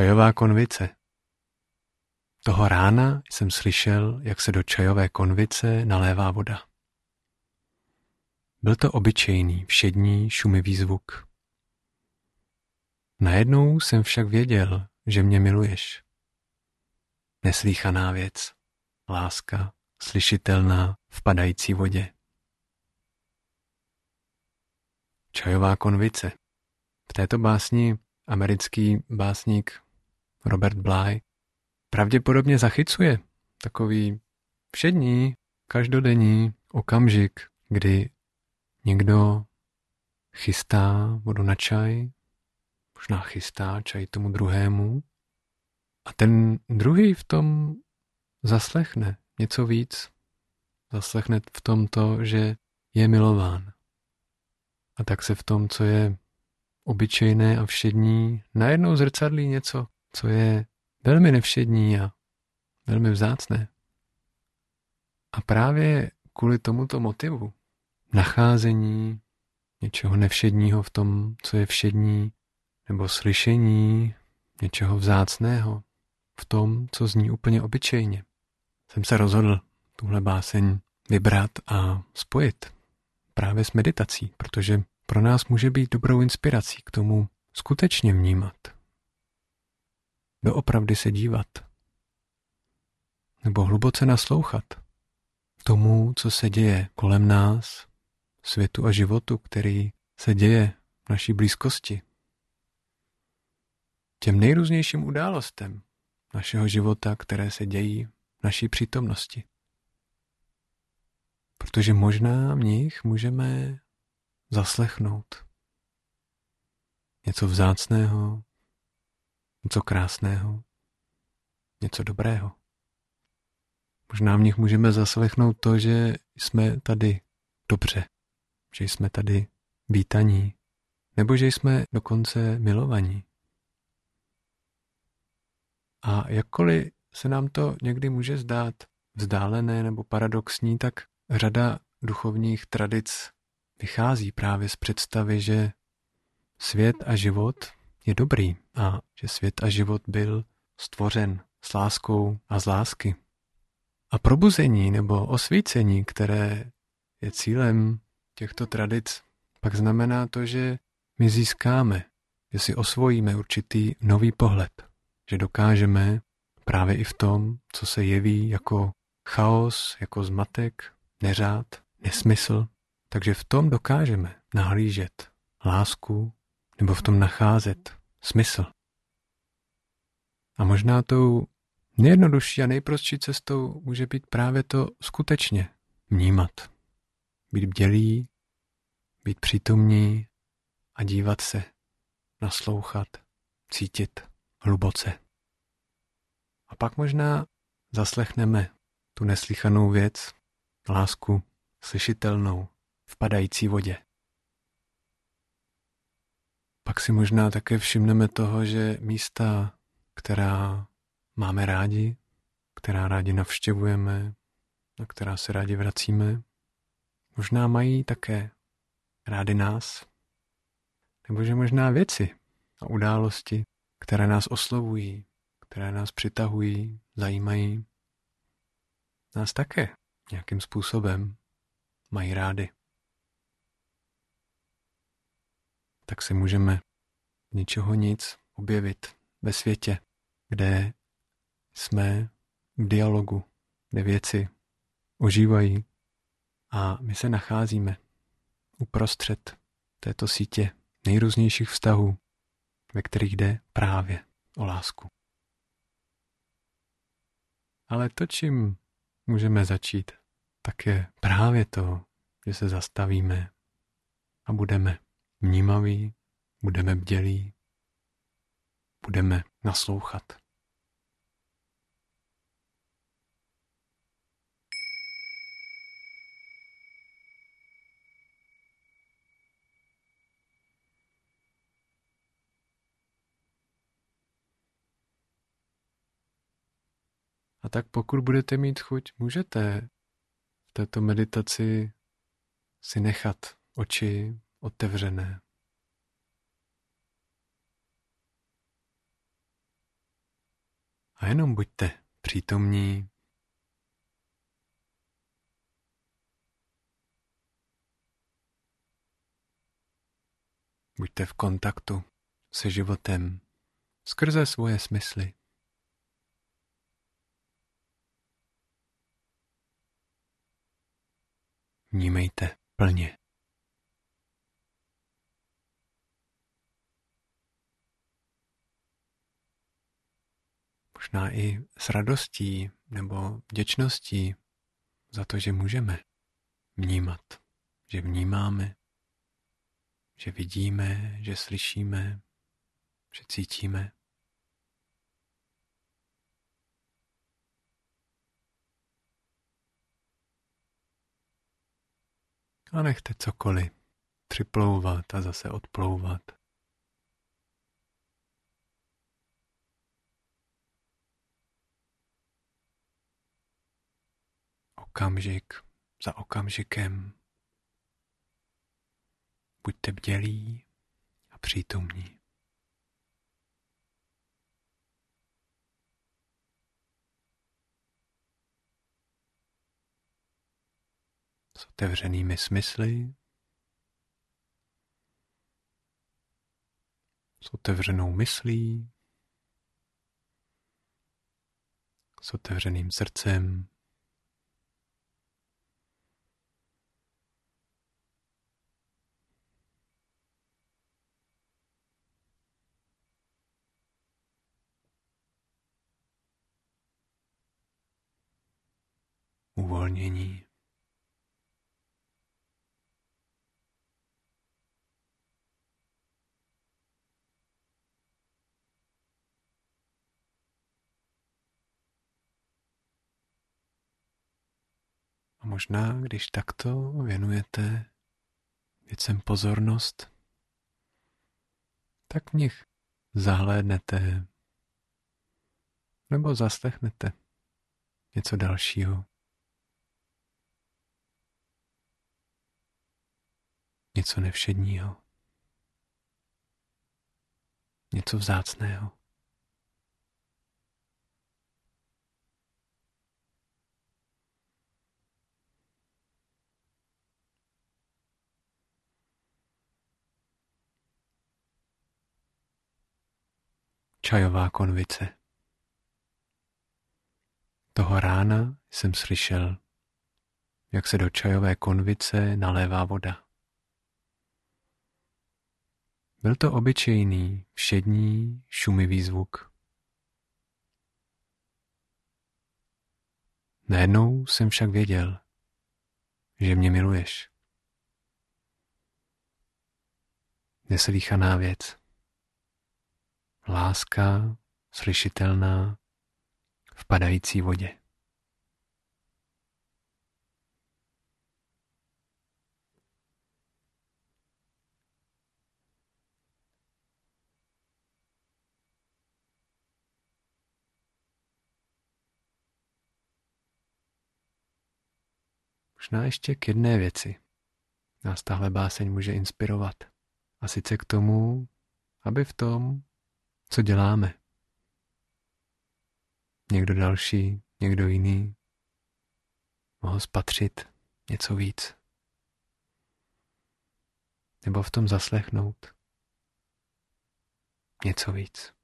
Čajová konvice. Toho rána jsem slyšel, jak se do čajové konvice nalévá voda. Byl to obyčejný, všední, šumivý zvuk. Najednou jsem však věděl, že mě miluješ. Neslíchaná věc, láska, slyšitelná v padající vodě. Čajová konvice. V této básni americký básník Robert Bly pravděpodobně zachycuje takový všední, každodenní okamžik, kdy někdo chystá vodu na čaj, možná chystá čaj tomu druhému a ten druhý v tom zaslechne něco víc. Zaslechne v tom to, že je milován. A tak se v tom, co je obyčejné a všední, najednou zrcadlí něco, co je velmi nevšední a velmi vzácné. A právě kvůli tomuto motivu nacházení něčeho nevšedního v tom, co je všední, nebo slyšení něčeho vzácného v tom, co zní úplně obyčejně, jsem se rozhodl tuhle báseň vybrat a spojit právě s meditací, protože pro nás může být dobrou inspirací k tomu skutečně vnímat. Doopravdy se dívat. Nebo hluboce naslouchat tomu, co se děje kolem nás, světu a životu, který se děje v naší blízkosti. Těm nejrůznějším událostem našeho života, které se dějí v naší přítomnosti. Protože možná v nich můžeme zaslechnout něco vzácného, něco krásného, něco dobrého. Možná v nich můžeme zaslechnout to, že jsme tady dobře, že jsme tady vítaní, nebo že jsme dokonce milovaní. A jakkoliv se nám to někdy může zdát vzdálené nebo paradoxní, tak řada duchovních tradic vychází právě z představy, že svět a život je dobrý a že svět a život byl stvořen s láskou a z lásky. A probuzení nebo osvícení, které je cílem těchto tradic, pak znamená to, že my získáme, že si osvojíme určitý nový pohled, že dokážeme právě i v tom, co se jeví jako chaos, jako zmatek, neřád, nesmysl, takže v tom dokážeme nahlížet lásku nebo v tom nacházet smysl. A možná tou nejjednodušší a nejprostší cestou může být právě to skutečně vnímat. Být bdělý, být přítomní a dívat se, naslouchat, cítit hluboce. A pak možná zaslechneme tu neslychanou věc, lásku slyšitelnou v padající vodě. Pak si možná také všimneme toho, že místa, která máme rádi, která rádi navštěvujeme, na která se rádi vracíme, možná mají také rádi nás, nebo že možná věci a události, které nás oslovují, které nás přitahují, zajímají, nás také nějakým způsobem mají rády. Tak si můžeme ničeho nic objevit ve světě, kde jsme v dialogu, kde věci ožívají a my se nacházíme uprostřed této sítě nejrůznějších vztahů, ve kterých jde právě o lásku. Ale to, čím můžeme začít, tak je právě to, že se zastavíme a budeme vnímaví, budeme bdělí, budeme naslouchat. A tak pokud budete mít chuť, můžete v této meditaci si nechat oči otevřené. A jenom buďte přítomní. Buďte v kontaktu se životem skrze svoje smysly. Vnímejte plně. Možná i s radostí nebo vděčností za to, že můžeme vnímat, že vnímáme, že vidíme, že slyšíme, že cítíme. A nechte cokoliv připlouvat a zase odplouvat. Okamžik za okamžikem. Buďte bdělí a přítomní. s otevřenými smysly, s otevřenou myslí, s otevřeným srdcem. Uvolnění. A možná, když takto věnujete věcem pozornost, tak v nich zahlédnete nebo zaslechnete něco dalšího. Něco nevšedního. Něco vzácného. čajová konvice. Toho rána jsem slyšel, jak se do čajové konvice nalévá voda. Byl to obyčejný, všední, šumivý zvuk. Najednou jsem však věděl, že mě miluješ. Neslíchaná věc láska slyšitelná v padající vodě. Možná ještě k jedné věci. Nás tahle báseň může inspirovat. A sice k tomu, aby v tom, co děláme. Někdo další, někdo jiný mohl spatřit něco víc. Nebo v tom zaslechnout něco víc.